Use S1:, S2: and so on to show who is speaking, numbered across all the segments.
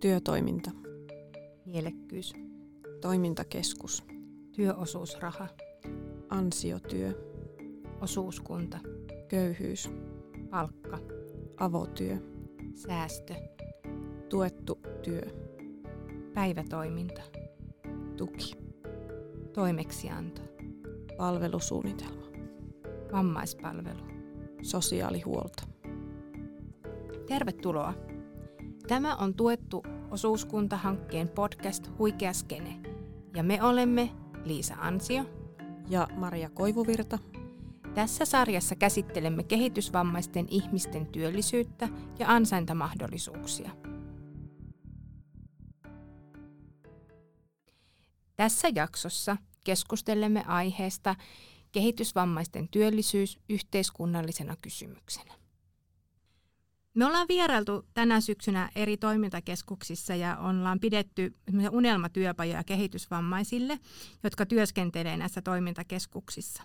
S1: Työtoiminta.
S2: Mielekkyys.
S1: Toimintakeskus.
S2: Työosuusraha.
S1: Ansiotyö.
S2: Osuuskunta.
S1: Köyhyys.
S2: Palkka.
S1: Avotyö.
S2: Säästö.
S1: Tuettu työ.
S2: Päivätoiminta.
S1: Tuki.
S2: Toimeksianto.
S1: Palvelusuunnitelma.
S2: Vammaispalvelu.
S1: Sosiaalihuolto.
S2: Tervetuloa. Tämä on tuettu osuuskuntahankkeen podcast Huikea Skene. Ja me olemme Liisa Ansio
S1: Ja Maria Koivuvirta.
S2: Tässä sarjassa käsittelemme kehitysvammaisten ihmisten työllisyyttä ja ansaintamahdollisuuksia. Tässä jaksossa keskustelemme aiheesta kehitysvammaisten työllisyys yhteiskunnallisena kysymyksenä. Me ollaan vierailtu tänä syksynä eri toimintakeskuksissa ja ollaan pidetty unelmatyöpajoja kehitysvammaisille, jotka työskentelee näissä toimintakeskuksissa.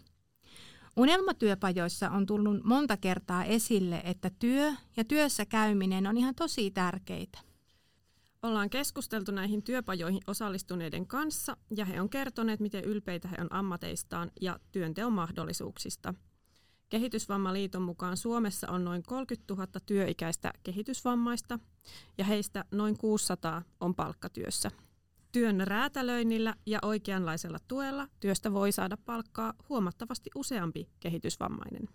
S2: Unelmatyöpajoissa on tullut monta kertaa esille, että työ ja työssä käyminen on ihan tosi tärkeitä.
S1: Ollaan keskusteltu näihin työpajoihin osallistuneiden kanssa ja he on kertoneet, miten ylpeitä he on ammateistaan ja työnteon mahdollisuuksista. Kehitysvammaliiton mukaan Suomessa on noin 30 000 työikäistä kehitysvammaista ja heistä noin 600 on palkkatyössä. Työn räätälöinnillä ja oikeanlaisella tuella työstä voi saada palkkaa huomattavasti useampi kehitysvammainen.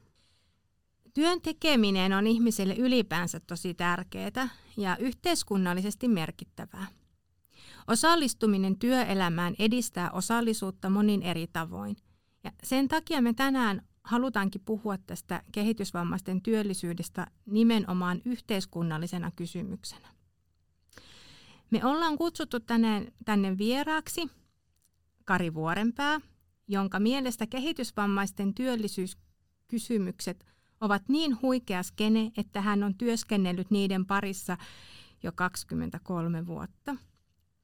S2: Työn tekeminen on ihmiselle ylipäänsä tosi tärkeää ja yhteiskunnallisesti merkittävää. Osallistuminen työelämään edistää osallisuutta monin eri tavoin. Ja sen takia me tänään halutaankin puhua tästä kehitysvammaisten työllisyydestä nimenomaan yhteiskunnallisena kysymyksenä. Me ollaan kutsuttu tänne, tänne vieraaksi Kari Vuorenpää, jonka mielestä kehitysvammaisten työllisyyskysymykset ovat niin huikea skene, että hän on työskennellyt niiden parissa jo 23 vuotta.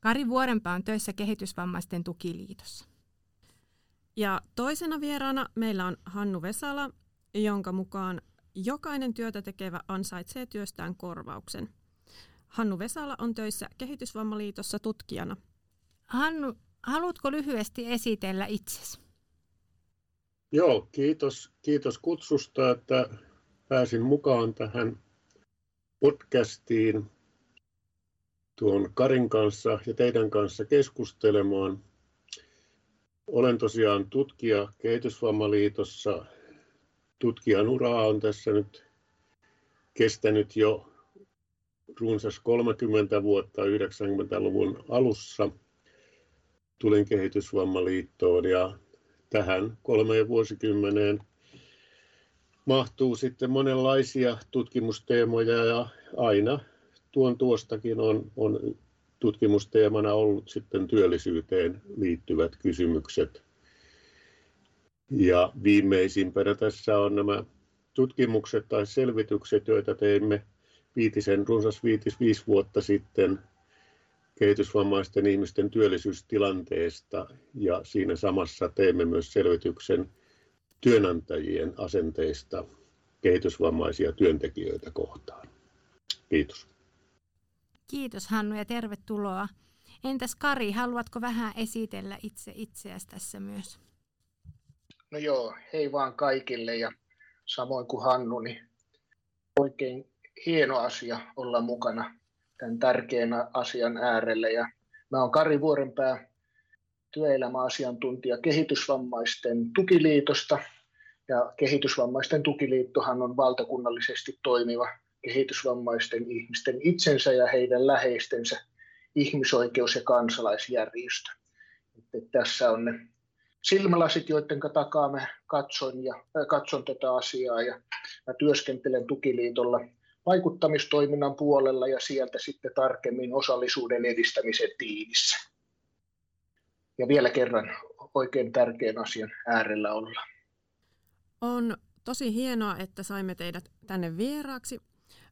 S2: Kari Vuorenpää on töissä kehitysvammaisten tukiliitossa.
S1: Ja toisena vieraana meillä on Hannu Vesala, jonka mukaan jokainen työtä tekevä ansaitsee työstään korvauksen. Hannu Vesala on töissä Kehitysvammaliitossa tutkijana.
S2: Hannu, haluatko lyhyesti esitellä itsesi?
S3: Joo, kiitos, kiitos kutsusta, että pääsin mukaan tähän podcastiin tuon Karin kanssa ja teidän kanssa keskustelemaan. Olen tosiaan tutkija Kehitysvammaliitossa. Tutkijan uraa on tässä nyt kestänyt jo runsas 30 vuotta 90-luvun alussa. Tulin Kehitysvammaliittoon ja tähän kolmeen vuosikymmeneen mahtuu sitten monenlaisia tutkimusteemoja ja aina tuon tuostakin on, on tutkimusteemana ollut sitten työllisyyteen liittyvät kysymykset. Ja viimeisimpänä tässä on nämä tutkimukset tai selvitykset, joita teimme viitisen, runsas viitis viisi vuotta sitten kehitysvammaisten ihmisten työllisyystilanteesta ja siinä samassa teemme myös selvityksen työnantajien asenteista kehitysvammaisia työntekijöitä kohtaan. Kiitos.
S2: Kiitos Hannu ja tervetuloa. Entäs Kari, haluatko vähän esitellä itse itseäsi tässä myös?
S4: No joo, hei vaan kaikille ja samoin kuin Hannu, niin oikein hieno asia olla mukana tämän tärkeän asian äärelle. Ja mä olen Kari Vuorenpää, työelämäasiantuntija Kehitysvammaisten tukiliitosta. Ja Kehitysvammaisten tukiliittohan on valtakunnallisesti toimiva kehitysvammaisten ihmisten itsensä ja heidän läheistensä ihmisoikeus- ja kansalaisjärjestö. Että tässä on ne silmälasit, joiden takaa mä katson, ja, äh, katson tätä asiaa ja mä työskentelen tukiliitolla vaikuttamistoiminnan puolella ja sieltä sitten tarkemmin osallisuuden edistämisen tiimissä. Ja vielä kerran oikein tärkeän asian äärellä olla.
S1: On tosi hienoa, että saimme teidät tänne vieraaksi.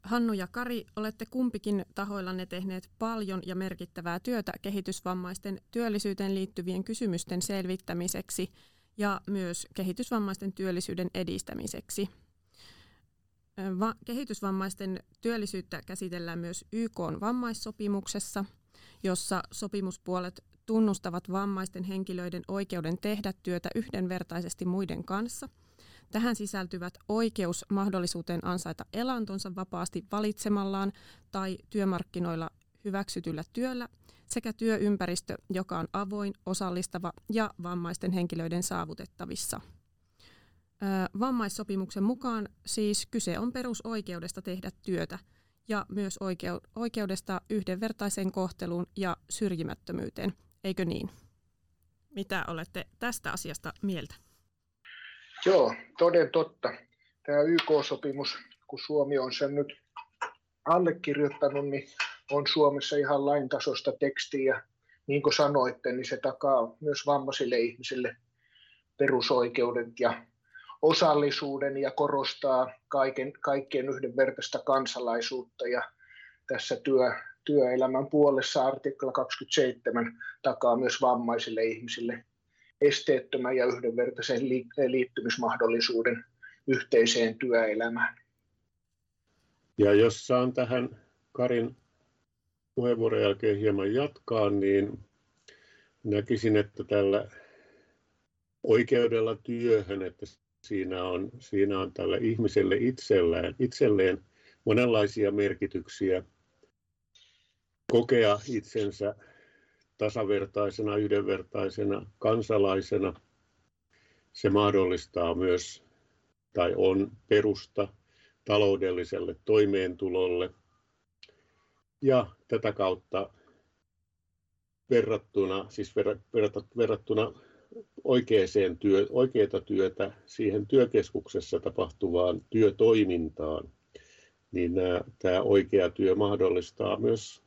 S1: Hannu ja Kari, olette kumpikin tahoillanne tehneet paljon ja merkittävää työtä kehitysvammaisten työllisyyteen liittyvien kysymysten selvittämiseksi ja myös kehitysvammaisten työllisyyden edistämiseksi. Kehitysvammaisten työllisyyttä käsitellään myös YK vammaissopimuksessa, jossa sopimuspuolet tunnustavat vammaisten henkilöiden oikeuden tehdä työtä yhdenvertaisesti muiden kanssa. Tähän sisältyvät oikeus mahdollisuuteen ansaita elantonsa vapaasti valitsemallaan tai työmarkkinoilla hyväksytyllä työllä sekä työympäristö, joka on avoin, osallistava ja vammaisten henkilöiden saavutettavissa. Vammaissopimuksen mukaan siis kyse on perusoikeudesta tehdä työtä ja myös oikeudesta yhdenvertaiseen kohteluun ja syrjimättömyyteen, eikö niin? Mitä olette tästä asiasta mieltä?
S4: Joo, toden totta. Tämä YK-sopimus, kun Suomi on sen nyt allekirjoittanut, niin on Suomessa ihan lain tasosta tekstiä. Niin kuin sanoitte, niin se takaa myös vammaisille ihmisille perusoikeudet ja osallisuuden ja korostaa kaiken, kaikkien yhdenvertaista kansalaisuutta. Ja tässä työ, työelämän puolessa artikla 27 takaa myös vammaisille ihmisille esteettömän ja yhdenvertaisen liittymismahdollisuuden yhteiseen työelämään.
S3: Ja jos saan tähän Karin puheenvuoron jälkeen hieman jatkaa, niin näkisin, että tällä oikeudella työhön, että siinä on, siinä on tällä ihmiselle itsellään, itselleen monenlaisia merkityksiä kokea itsensä tasavertaisena, yhdenvertaisena kansalaisena. Se mahdollistaa myös tai on perusta taloudelliselle toimeentulolle ja tätä kautta verrattuna, siis verrattuna oikeaan työ, oikeata työtä siihen työkeskuksessa tapahtuvaan työtoimintaan, niin tämä oikea työ mahdollistaa myös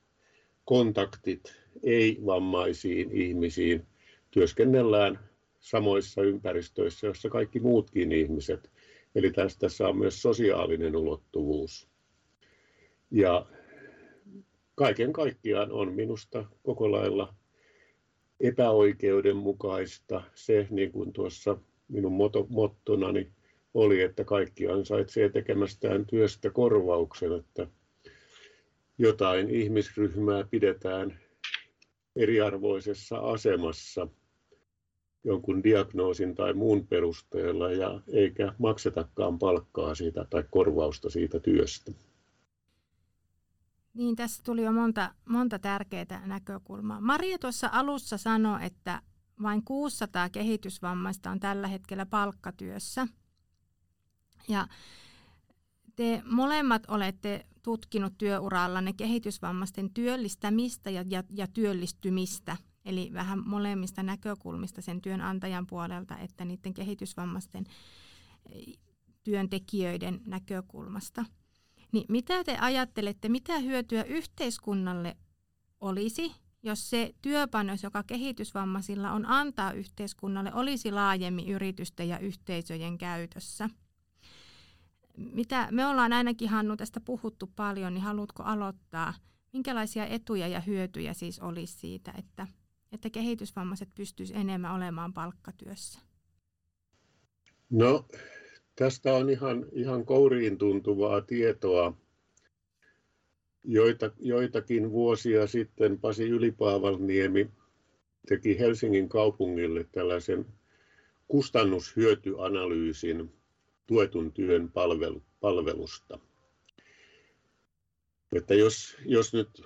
S3: kontaktit ei-vammaisiin ihmisiin. Työskennellään samoissa ympäristöissä, joissa kaikki muutkin ihmiset. Eli tästä tässä on myös sosiaalinen ulottuvuus. Ja kaiken kaikkiaan on minusta koko lailla epäoikeudenmukaista se, niin kuin tuossa minun mottonani oli, että kaikki ansaitsee tekemästään työstä korvauksen, että jotain ihmisryhmää pidetään eriarvoisessa asemassa jonkun diagnoosin tai muun perusteella ja eikä maksetakaan palkkaa siitä tai korvausta siitä työstä.
S2: Niin, tässä tuli jo monta, monta tärkeää näkökulmaa. Maria tuossa alussa sanoi, että vain 600 kehitysvammaista on tällä hetkellä palkkatyössä. Ja te molemmat olette tutkinut työurallanne kehitysvammaisten työllistämistä ja, ja, ja työllistymistä. Eli vähän molemmista näkökulmista sen työnantajan puolelta että niiden kehitysvammaisten työntekijöiden näkökulmasta. Niin mitä te ajattelette, mitä hyötyä yhteiskunnalle olisi, jos se työpanos, joka kehitysvammaisilla on antaa yhteiskunnalle, olisi laajemmin yritysten ja yhteisöjen käytössä? Mitä me ollaan ainakin Hannu tästä puhuttu paljon, niin haluatko aloittaa? Minkälaisia etuja ja hyötyjä siis olisi siitä, että, että kehitysvammaiset pystyisivät enemmän olemaan palkkatyössä?
S3: No Tästä on ihan, ihan kouriin tuntuvaa tietoa. Joita, joitakin vuosia sitten Pasi Ylipaavalniemi teki Helsingin kaupungille tällaisen kustannushyötyanalyysin tuetun työn palvelu, palvelusta. Että jos, jos nyt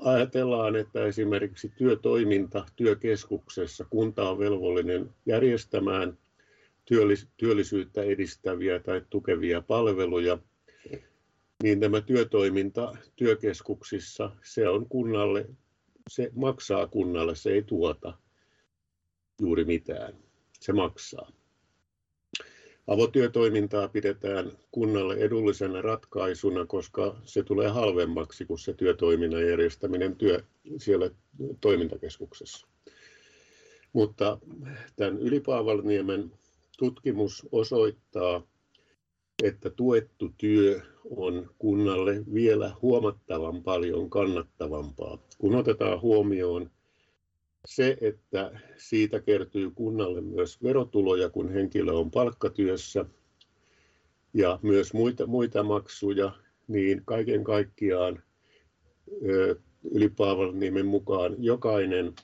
S3: ajatellaan, että esimerkiksi työtoiminta työkeskuksessa kunta on velvollinen järjestämään työllisyyttä edistäviä tai tukevia palveluja, niin tämä työtoiminta työkeskuksissa, se on kunnalle, se maksaa kunnalle, se ei tuota juuri mitään. Se maksaa. Avotyötoimintaa pidetään kunnalle edullisena ratkaisuna, koska se tulee halvemmaksi kuin se työtoiminnan järjestäminen työ, siellä toimintakeskuksessa. Mutta tämän Ylipaavalniemen tutkimus osoittaa, että tuettu työ on kunnalle vielä huomattavan paljon kannattavampaa, kun otetaan huomioon se, että siitä kertyy kunnalle myös verotuloja, kun henkilö on palkkatyössä, ja myös muita, muita maksuja, niin kaiken kaikkiaan yli nimen mukaan jokainen,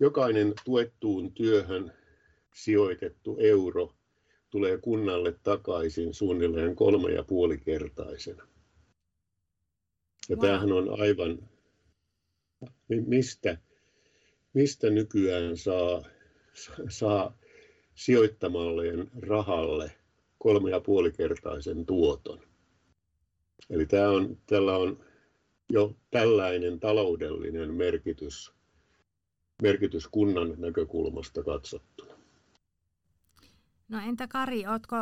S3: jokainen tuettuun työhön sijoitettu euro tulee kunnalle takaisin suunnilleen kolme ja puoli kertaisena. Ja wow. tämähän on aivan, mistä, mistä nykyään saa, saa sijoittamalleen rahalle kolme ja puoli kertaisen tuoton. Eli tämä on, tällä on jo tällainen taloudellinen merkitys, merkitys kunnan näkökulmasta katsottuna.
S2: No entä Kari, ootko,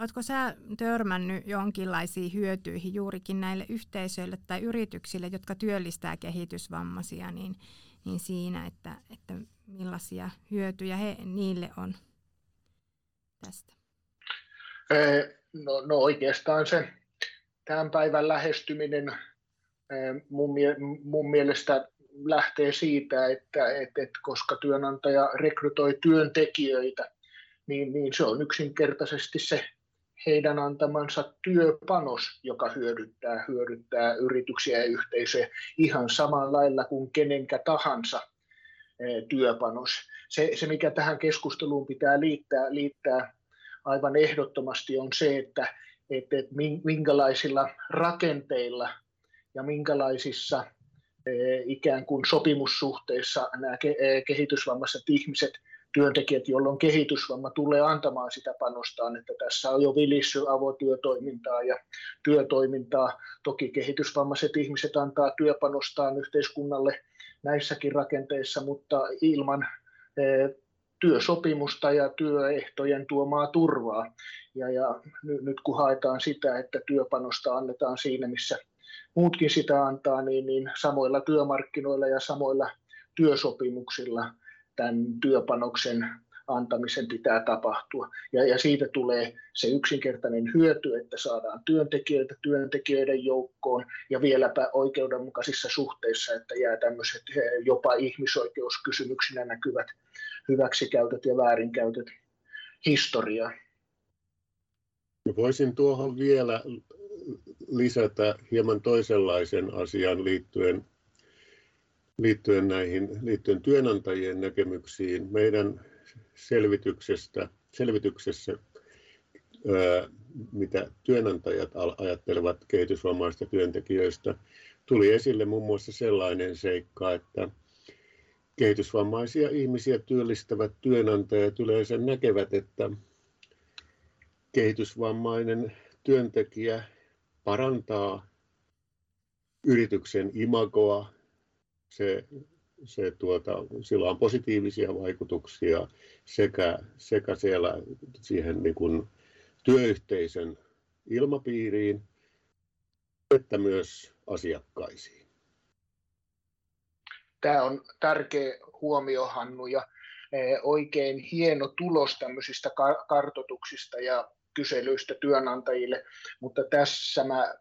S2: ootko sä törmännyt jonkinlaisiin hyötyihin juurikin näille yhteisöille tai yrityksille, jotka työllistää kehitysvammaisia, niin, niin siinä, että, että millaisia hyötyjä he, niille on tästä?
S4: No, no oikeastaan se tämän päivän lähestyminen mun, mun mielestä lähtee siitä, että, että, että koska työnantaja rekrytoi työntekijöitä, niin, niin se on yksinkertaisesti se heidän antamansa työpanos, joka hyödyttää, hyödyttää yrityksiä ja yhteisöjä ihan samalla lailla kuin kenenkä tahansa työpanos. Se, se mikä tähän keskusteluun pitää liittää, liittää aivan ehdottomasti on se, että, että, että minkälaisilla rakenteilla ja minkälaisissa ikään kuin sopimussuhteissa nämä kehitysvammaiset ihmiset työntekijät, joilla on kehitysvamma, tulee antamaan sitä panostaan, että tässä on jo vilissy avotyötoimintaa ja työtoimintaa. Toki kehitysvammaiset ihmiset antaa työpanostaan yhteiskunnalle näissäkin rakenteissa, mutta ilman eh, työsopimusta ja työehtojen tuomaa turvaa. Ja, ja nyt kun haetaan sitä, että työpanosta annetaan siinä, missä muutkin sitä antaa, niin, niin samoilla työmarkkinoilla ja samoilla työsopimuksilla – tämän työpanoksen antamisen pitää tapahtua. Ja, ja siitä tulee se yksinkertainen hyöty, että saadaan työntekijöitä työntekijöiden joukkoon ja vieläpä oikeudenmukaisissa suhteissa, että jää tämmöiset jopa ihmisoikeuskysymyksinä näkyvät hyväksikäytöt ja väärinkäytöt historiaa.
S3: Voisin tuohon vielä lisätä hieman toisenlaisen asian liittyen liittyen näihin liittyen työnantajien näkemyksiin. Meidän selvityksestä, selvityksessä, ää, mitä työnantajat ajattelevat kehitysvammaista työntekijöistä, tuli esille muun muassa sellainen seikka, että kehitysvammaisia ihmisiä työllistävät työnantajat yleensä näkevät, että kehitysvammainen työntekijä parantaa yrityksen imagoa, se, se tuota, sillä on positiivisia vaikutuksia sekä, sekä siellä siihen niin kuin työyhteisön ilmapiiriin että myös asiakkaisiin.
S4: Tämä on tärkeä huomio, Hannu, ja e, oikein hieno tulos tämmöisistä kartotuksista ja kyselyistä työnantajille, mutta tässä mä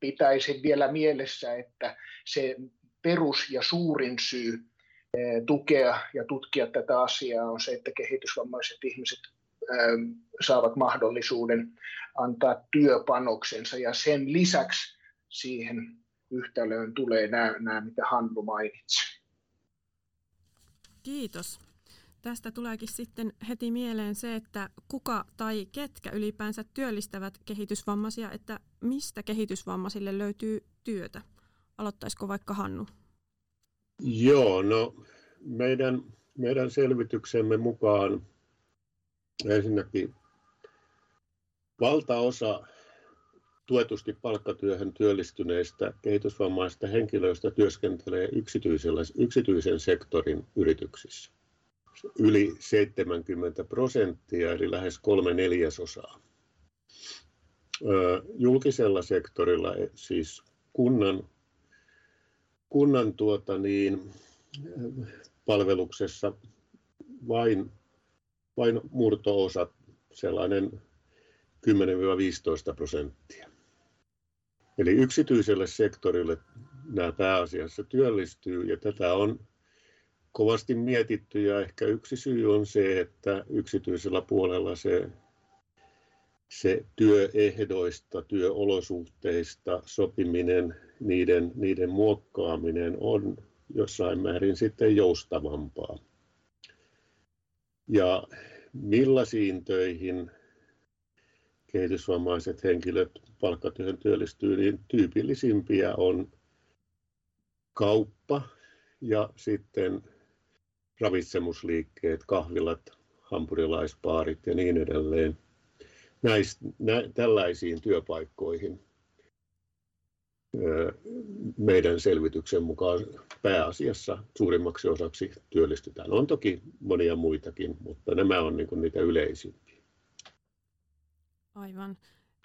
S4: pitäisin vielä mielessä, että se perus ja suurin syy eh, tukea ja tutkia tätä asiaa on se, että kehitysvammaiset ihmiset eh, saavat mahdollisuuden antaa työpanoksensa ja sen lisäksi siihen yhtälöön tulee nämä, nämä mitä Hannu mainitsi.
S1: Kiitos. Tästä tuleekin sitten heti mieleen se, että kuka tai ketkä ylipäänsä työllistävät kehitysvammaisia, että mistä kehitysvammaisille löytyy työtä. Aloittaisiko vaikka Hannu?
S3: Joo, no meidän, meidän selvityksemme mukaan ensinnäkin valtaosa tuetusti palkkatyöhön työllistyneistä kehitysvammaisista henkilöistä työskentelee yksityisen sektorin yrityksissä. Yli 70 prosenttia, eli lähes kolme neljäsosaa. Julkisella sektorilla, siis kunnan kunnan tuota niin, palveluksessa vain, vain murto-osa, sellainen 10-15 prosenttia. Eli yksityiselle sektorille nämä pääasiassa työllistyy ja tätä on kovasti mietitty ja ehkä yksi syy on se, että yksityisellä puolella se se työehdoista, työolosuhteista sopiminen, niiden, niiden muokkaaminen on jossain määrin sitten joustavampaa. Ja millaisiin töihin kehitysvammaiset henkilöt palkkatyöhön työllistyy, niin tyypillisimpiä on kauppa ja sitten ravitsemusliikkeet, kahvilat, hampurilaispaarit ja niin edelleen. Näis, nä, tällaisiin työpaikkoihin meidän selvityksen mukaan pääasiassa suurimmaksi osaksi työllistytään. On toki monia muitakin, mutta nämä on niin niitä yleisimpiä.
S1: Aivan.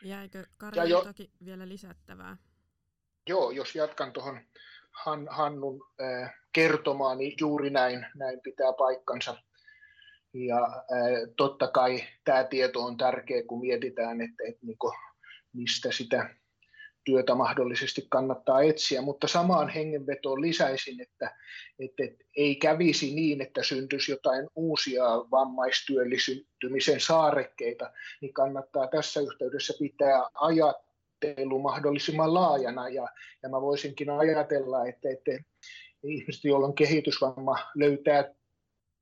S1: Jäikö Kari jotakin vielä lisättävää?
S4: Joo, jos jatkan tuohon Han, Hannun äh, kertomaan, niin juuri näin, näin pitää paikkansa. Ja äh, totta kai tämä tieto on tärkeä, kun mietitään, että, että niin kuin, mistä sitä työtä mahdollisesti kannattaa etsiä, mutta samaan hengenvetoon lisäisin, että, että, että ei kävisi niin, että syntyisi jotain uusia vammaistyöllisyytymisen saarekkeita, niin kannattaa tässä yhteydessä pitää ajattelu mahdollisimman laajana, ja, ja mä voisinkin ajatella, että, että ihmiset, joilla on kehitysvamma, löytää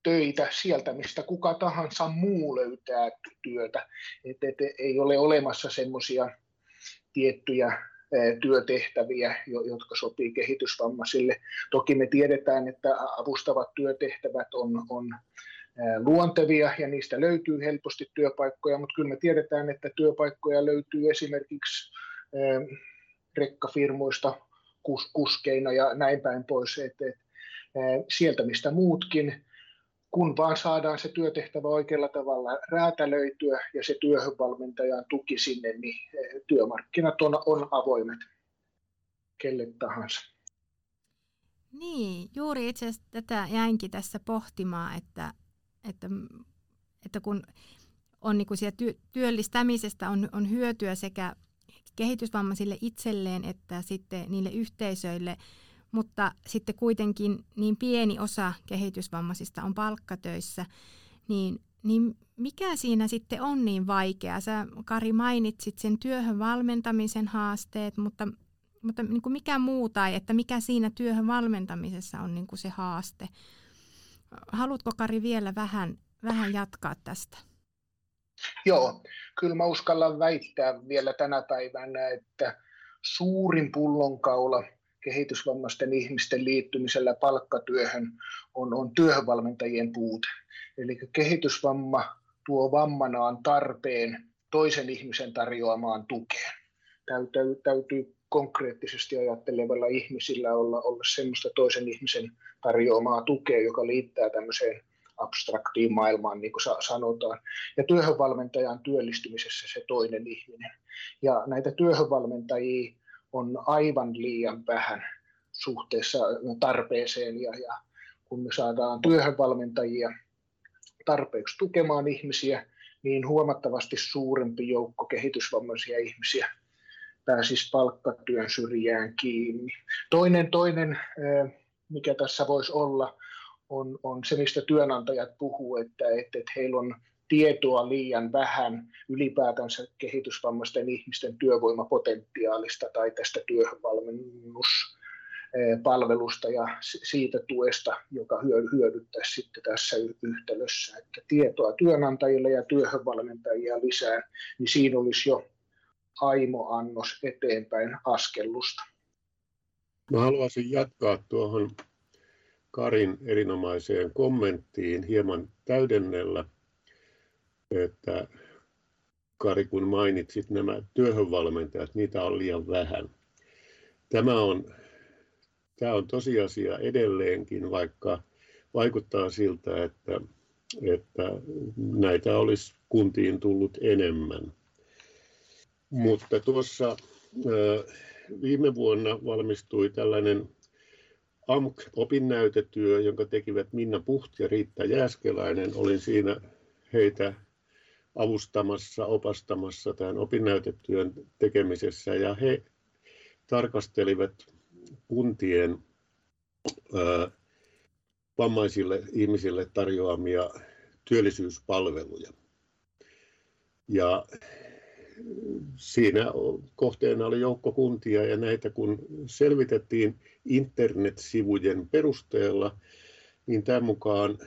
S4: töitä sieltä, mistä kuka tahansa muu löytää työtä. että et ei ole olemassa semmoisia tiettyjä työtehtäviä, jotka sopii kehitysvammaisille. Toki me tiedetään, että avustavat työtehtävät on, on luontevia ja niistä löytyy helposti työpaikkoja, mutta kyllä me tiedetään, että työpaikkoja löytyy esimerkiksi rekkafirmoista kuskeina ja näin päin pois. Että sieltä mistä muutkin kun vaan saadaan se työtehtävä oikealla tavalla räätälöityä ja se työhönvalmentajan tuki sinne, niin eh, työmarkkinat on, on avoimet kelle tahansa.
S2: Niin, juuri itse asiassa tätä jäinkin tässä pohtimaan, että, että, että kun on niin kuin työ, työllistämisestä on, on hyötyä sekä kehitysvammaisille itselleen että sitten niille yhteisöille – mutta sitten kuitenkin niin pieni osa kehitysvammaisista on palkkatöissä, niin, niin mikä siinä sitten on niin vaikeaa? Sä Kari mainitsit sen työhön valmentamisen haasteet, mutta, mutta niin kuin mikä muu tai että mikä siinä työhön valmentamisessa on niin kuin se haaste? Haluatko Kari vielä vähän, vähän jatkaa tästä?
S4: Joo, kyllä mä uskallan väittää vielä tänä päivänä, että suurin pullonkaula – kehitysvammaisten ihmisten liittymisellä palkkatyöhön on, on työhönvalmentajien puute. Eli kehitysvamma tuo vammanaan tarpeen toisen ihmisen tarjoamaan tukeen. Täytyy, täytyy konkreettisesti ajattelevalla ihmisillä olla, olla semmoista toisen ihmisen tarjoamaa tukea, joka liittää tämmöiseen abstraktiin maailmaan, niin kuin sanotaan. Ja työhönvalmentajan työllistymisessä se toinen ihminen. Ja näitä työhönvalmentajia on aivan liian vähän suhteessa tarpeeseen ja, ja kun me saadaan työhönvalmentajia tarpeeksi tukemaan ihmisiä, niin huomattavasti suurempi joukko kehitysvammaisia ihmisiä pääsisi palkkatyön syrjään kiinni. Toinen, toinen mikä tässä voisi olla, on, on se, mistä työnantajat puhuu, että, että, että heillä on tietoa liian vähän ylipäätänsä kehitysvammaisten ihmisten työvoimapotentiaalista tai tästä työhönvalmennuspalvelusta ja siitä tuesta, joka hyödyttäisi sitten tässä yhtälössä. Että tietoa työnantajille ja työhönvalmentajia lisää, niin siinä olisi jo aimo-annos eteenpäin askellusta.
S3: Mä haluaisin jatkaa tuohon Karin erinomaiseen kommenttiin hieman täydennellä – että Kari, kun mainitsit nämä työhönvalmentajat, niitä on liian vähän. Tämä on, tämä on tosiasia edelleenkin, vaikka vaikuttaa siltä, että, että näitä olisi kuntiin tullut enemmän. Mutta tuossa viime vuonna valmistui tällainen AMK-opinnäytetyö, jonka tekivät Minna Puht ja Riitta Jääskeläinen. Olin siinä heitä avustamassa, opastamassa tämän opinnäytetyön tekemisessä ja he tarkastelivat kuntien vammaisille ihmisille tarjoamia työllisyyspalveluja. Ja siinä kohteena oli joukko kuntia ja näitä kun selvitettiin internetsivujen perusteella, niin tämän mukaan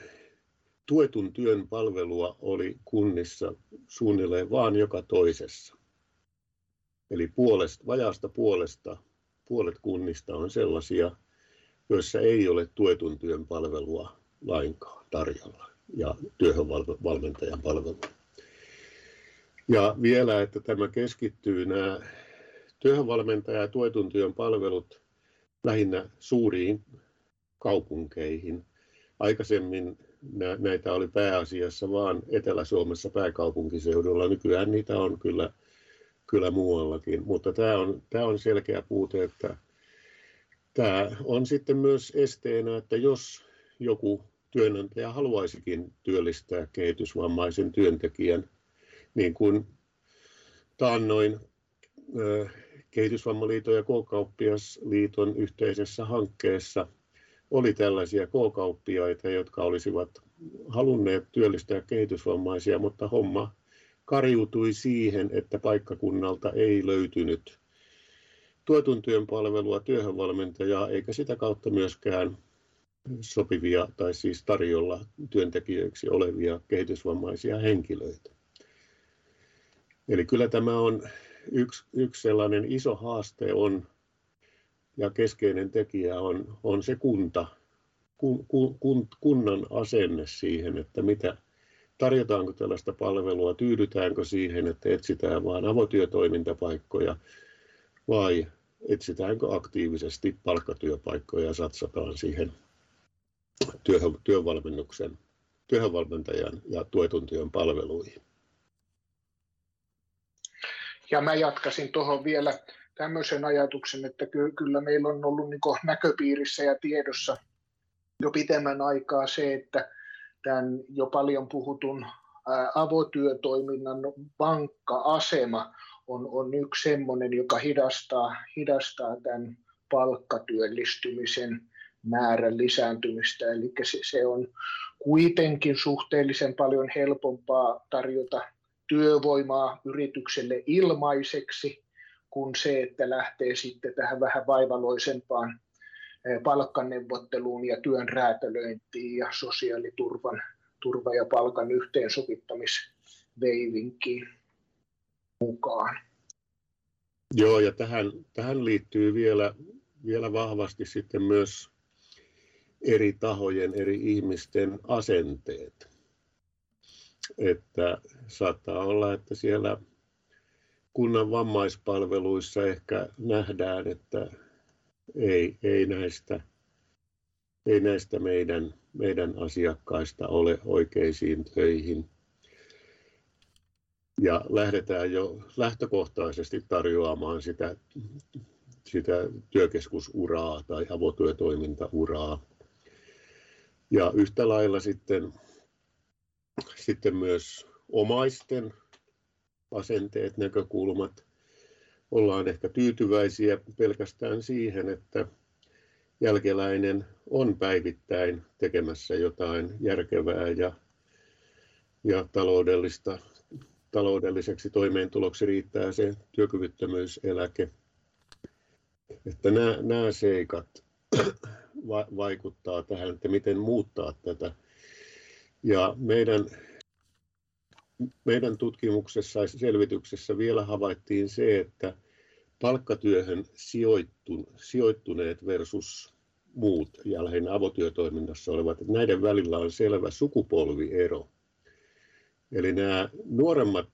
S3: tuetun työn palvelua oli kunnissa suunnilleen vaan joka toisessa. Eli puolesta, vajaasta puolesta, puolet kunnista on sellaisia, joissa ei ole tuetun työn palvelua lainkaan tarjolla ja työhönvalmentajan palvelua. Ja vielä, että tämä keskittyy nämä työhönvalmentaja ja tuetun työn palvelut lähinnä suuriin kaupunkeihin. Aikaisemmin näitä oli pääasiassa vain Etelä-Suomessa pääkaupunkiseudulla. Nykyään niitä on kyllä, kyllä muuallakin, mutta tämä on, tämä on selkeä puute, että tämä on sitten myös esteenä, että jos joku työnantaja haluaisikin työllistää kehitysvammaisen työntekijän, niin kuin taannoin Kehitysvammaliiton ja K-kauppiasliiton yhteisessä hankkeessa oli tällaisia K-kauppiaita, jotka olisivat halunneet työllistää kehitysvammaisia, mutta homma kariutui siihen, että paikkakunnalta ei löytynyt tuetun työn palvelua, työhönvalmentajaa, eikä sitä kautta myöskään sopivia tai siis tarjolla työntekijöiksi olevia kehitysvammaisia henkilöitä. Eli kyllä tämä on yksi, yksi sellainen iso haaste on ja keskeinen tekijä on, on se kunta, kun, kun, kunnan asenne siihen, että mitä, tarjotaanko tällaista palvelua, tyydytäänkö siihen, että etsitään vain avotyötoimintapaikkoja vai etsitäänkö aktiivisesti palkkatyöpaikkoja ja satsataan siihen työhön, työvalmennuksen, työhönvalmentajan ja tuetun työn palveluihin.
S4: Ja mä jatkasin tuohon vielä tämmöisen ajatuksen, että kyllä meillä on ollut niin näköpiirissä ja tiedossa jo pitemmän aikaa se, että tämän jo paljon puhutun avotyötoiminnan vankka asema on, on yksi semmoinen, joka hidastaa, hidastaa tämän palkkatyöllistymisen määrän lisääntymistä. Eli se, se on kuitenkin suhteellisen paljon helpompaa tarjota työvoimaa yritykselle ilmaiseksi kuin se, että lähtee sitten tähän vähän vaivaloisempaan eh, palkkaneuvotteluun ja työn räätälöintiin ja sosiaaliturvan turva- ja palkan yhteensovittamisveivinkiin mukaan.
S3: Joo, ja tähän, tähän liittyy vielä, vielä vahvasti sitten myös eri tahojen, eri ihmisten asenteet että saattaa olla, että siellä kunnan vammaispalveluissa ehkä nähdään, että ei, ei, näistä, ei näistä meidän, meidän asiakkaista ole oikeisiin töihin. Ja lähdetään jo lähtökohtaisesti tarjoamaan sitä, sitä työkeskusuraa tai avotyötoimintauraa. Ja yhtä lailla sitten sitten myös omaisten asenteet, näkökulmat. Ollaan ehkä tyytyväisiä pelkästään siihen, että jälkeläinen on päivittäin tekemässä jotain järkevää ja, ja taloudellista, taloudelliseksi toimeentuloksi riittää se työkyvyttömyyseläke. Että nämä, nämä seikat vaikuttaa tähän, että miten muuttaa tätä ja meidän, meidän tutkimuksessa ja selvityksessä vielä havaittiin se, että palkkatyöhön sijoittuneet versus muut ja lähinnä avotyötoiminnassa olevat, että näiden välillä on selvä sukupolviero. Eli nämä nuoremmat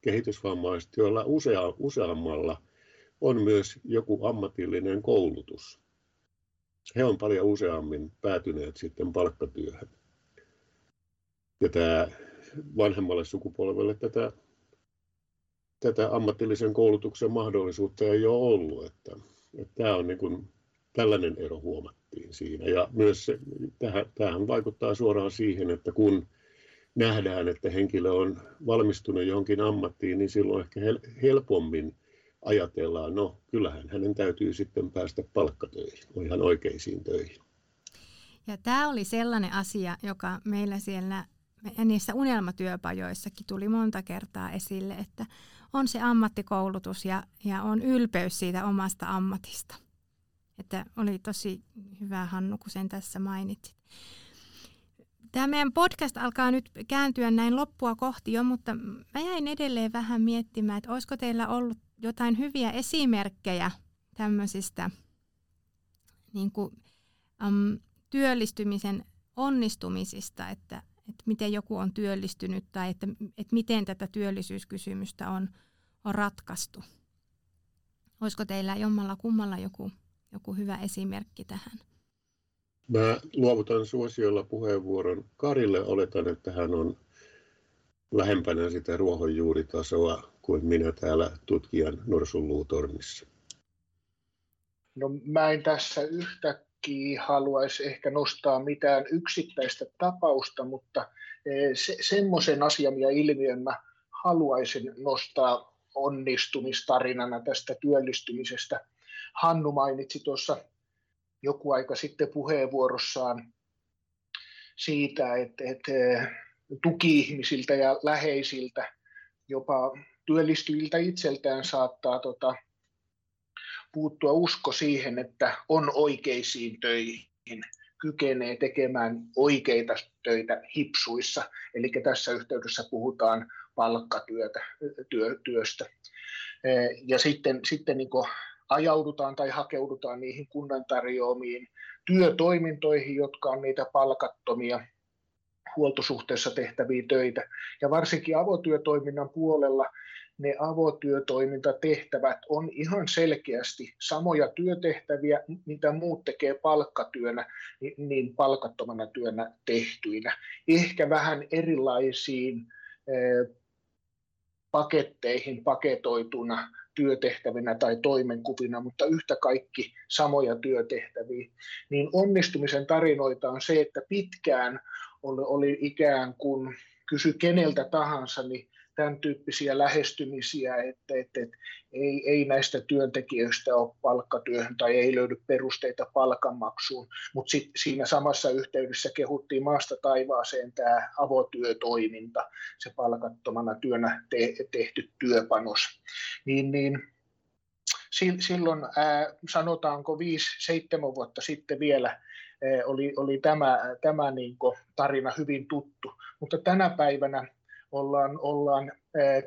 S3: kehitysvammaiset, joilla usea, useammalla on myös joku ammatillinen koulutus, he on paljon useammin päätyneet sitten palkkatyöhön. Ja tämä vanhemmalle sukupolvelle tätä, tätä ammatillisen koulutuksen mahdollisuutta ei ole ollut. Että, että tämä on niin kuin, tällainen ero huomattiin siinä. Ja myös se, tähän, vaikuttaa suoraan siihen, että kun nähdään, että henkilö on valmistunut johonkin ammattiin, niin silloin ehkä helpommin ajatellaan, no kyllähän hänen täytyy sitten päästä palkkatöihin, ihan oikeisiin töihin.
S2: Ja tämä oli sellainen asia, joka meillä siellä niissä unelmatyöpajoissakin tuli monta kertaa esille, että on se ammattikoulutus ja, ja on ylpeys siitä omasta ammatista. Että oli tosi hyvä Hannu, kun sen tässä mainitsit. Tämä meidän podcast alkaa nyt kääntyä näin loppua kohti jo, mutta mä jäin edelleen vähän miettimään, että olisiko teillä ollut jotain hyviä esimerkkejä tämmöisistä niin kuin, um, työllistymisen onnistumisista, että, että miten joku on työllistynyt tai että, että miten tätä työllisyyskysymystä on, on ratkaistu. Olisiko teillä jommalla kummalla joku, joku hyvä esimerkki tähän?
S3: Mä luovutan suosiolla puheenvuoron Karille. Oletan, että hän on lähempänä sitä ruohonjuuritasoa kuin minä täällä tutkijan norsunluutornissa.
S4: No mä en tässä yhtäkkiä haluaisi ehkä nostaa mitään yksittäistä tapausta, mutta e, se, semmoisen asian ja ilmiön mä haluaisin nostaa onnistumistarinana tästä työllistymisestä. Hannu mainitsi tuossa joku aika sitten puheenvuorossaan siitä, että, että tuki-ihmisiltä ja läheisiltä, jopa työllistyviltä itseltään saattaa tota, puuttua usko siihen, että on oikeisiin töihin, kykenee tekemään oikeita töitä hipsuissa. Eli tässä yhteydessä puhutaan palkkatyötä, työ, työstä. Ja sitten, sitten niin ajaudutaan tai hakeudutaan niihin kunnan tarjoamiin työtoimintoihin, jotka on niitä palkattomia huoltosuhteessa tehtäviä töitä. Ja varsinkin avotyötoiminnan puolella ne avotyötoimintatehtävät on ihan selkeästi samoja työtehtäviä, mitä muut tekee palkkatyönä, niin palkattomana työnä tehtyinä. Ehkä vähän erilaisiin paketteihin paketoituna työtehtävinä tai toimenkuvina, mutta yhtä kaikki samoja työtehtäviä, niin onnistumisen tarinoita on se, että pitkään oli, oli ikään kuin kysy keneltä tahansa, niin tämän tyyppisiä lähestymisiä, että, että, että ei, ei näistä työntekijöistä ole palkkatyöhön tai ei löydy perusteita palkanmaksuun, mutta sit siinä samassa yhteydessä kehuttiin maasta taivaaseen tämä avotyötoiminta, se palkattomana työnä te, tehty työpanos. Niin, niin silloin ää, sanotaanko 5-7 vuotta sitten vielä ää, oli, oli tämä, tämä niin tarina hyvin tuttu, mutta tänä päivänä ollaan, ollaan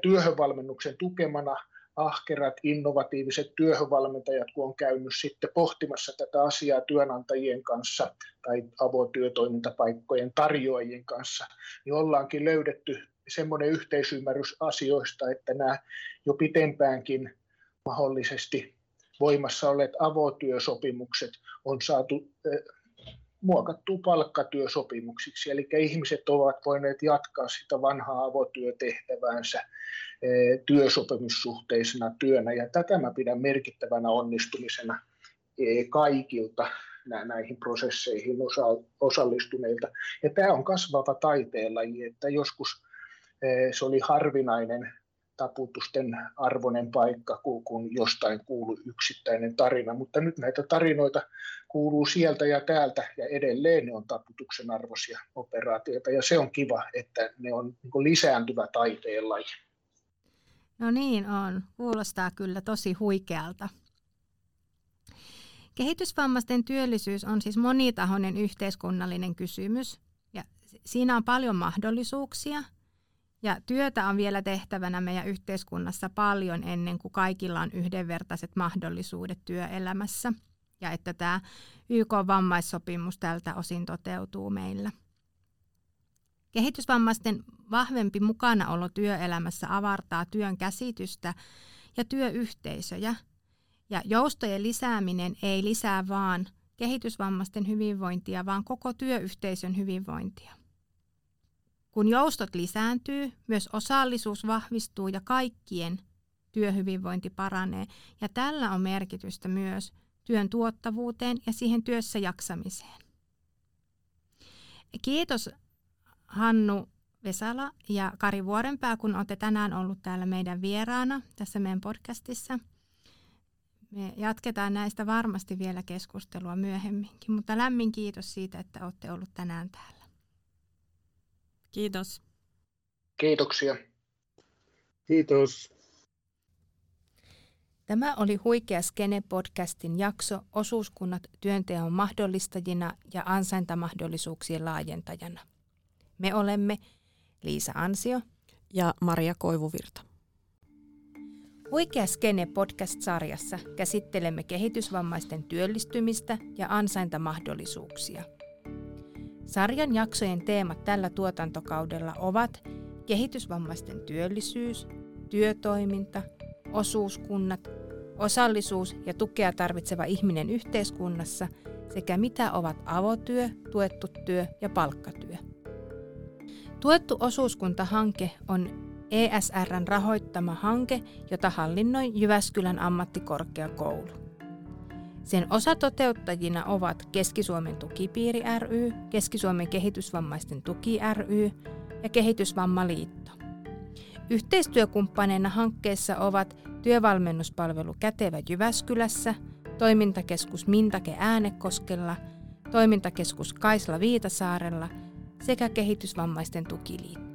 S4: työhönvalmennuksen tukemana. Ahkerat, innovatiiviset työhönvalmentajat, kun on käynyt sitten pohtimassa tätä asiaa työnantajien kanssa tai avotyötoimintapaikkojen tarjoajien kanssa, niin ollaankin löydetty semmoinen yhteisymmärrys asioista, että nämä jo pitempäänkin mahdollisesti voimassa olleet avotyösopimukset on saatu muokattu palkkatyösopimuksiksi, eli ihmiset ovat voineet jatkaa sitä vanhaa avotyötehtäväänsä eh, työsopimussuhteisena työnä, ja tätä mä pidän merkittävänä onnistumisena eh, kaikilta näihin prosesseihin osallistuneilta. Ja tämä on kasvava taiteenlaji, että joskus eh, se oli harvinainen taputusten arvoinen paikka, kun jostain kuului yksittäinen tarina. Mutta nyt näitä tarinoita kuuluu sieltä ja täältä ja edelleen ne on taputuksen arvoisia operaatioita. Ja se on kiva, että ne on niin lisääntyvä taiteen.
S2: No niin on. Kuulostaa kyllä tosi huikealta. Kehitysvammaisten työllisyys on siis monitahoinen yhteiskunnallinen kysymys ja siinä on paljon mahdollisuuksia – ja työtä on vielä tehtävänä meidän yhteiskunnassa paljon ennen kuin kaikilla on yhdenvertaiset mahdollisuudet työelämässä ja että tämä YK-vammaissopimus tältä osin toteutuu meillä. Kehitysvammaisten vahvempi mukanaolo työelämässä avartaa työn käsitystä ja työyhteisöjä. Ja joustojen lisääminen ei lisää vaan kehitysvammaisten hyvinvointia, vaan koko työyhteisön hyvinvointia. Kun joustot lisääntyy, myös osallisuus vahvistuu ja kaikkien työhyvinvointi paranee. Ja tällä on merkitystä myös työn tuottavuuteen ja siihen työssä jaksamiseen. Kiitos Hannu Vesala ja Kari Vuorenpää, kun olette tänään ollut täällä meidän vieraana tässä meidän podcastissa. Me jatketaan näistä varmasti vielä keskustelua myöhemminkin, mutta lämmin kiitos siitä, että olette ollut tänään täällä.
S1: Kiitos.
S4: Kiitoksia.
S3: Kiitos.
S2: Tämä oli Huikea Skene-podcastin jakso Osuuskunnat työnteon mahdollistajina ja ansaintamahdollisuuksien laajentajana. Me olemme Liisa Ansio
S1: ja Maria Koivuvirta.
S2: Huikea Skene podcast-sarjassa käsittelemme kehitysvammaisten työllistymistä ja ansaintamahdollisuuksia. Sarjan jaksojen teemat tällä tuotantokaudella ovat kehitysvammaisten työllisyys, työtoiminta, osuuskunnat, osallisuus ja tukea tarvitseva ihminen yhteiskunnassa sekä mitä ovat avotyö, tuettu työ ja palkkatyö. Tuettu osuuskuntahanke on ESRn rahoittama hanke, jota hallinnoi Jyväskylän ammattikorkeakoulu. Sen osatoteuttajina ovat Keski-Suomen tukipiiri ry, Keski-Suomen kehitysvammaisten tuki ry ja Kehitysvammaliitto. Yhteistyökumppaneina hankkeessa ovat työvalmennuspalvelu Kätevä Jyväskylässä, toimintakeskus Mintake Äänekoskella, toimintakeskus Kaisla Viitasaarella sekä Kehitysvammaisten tukiliitto.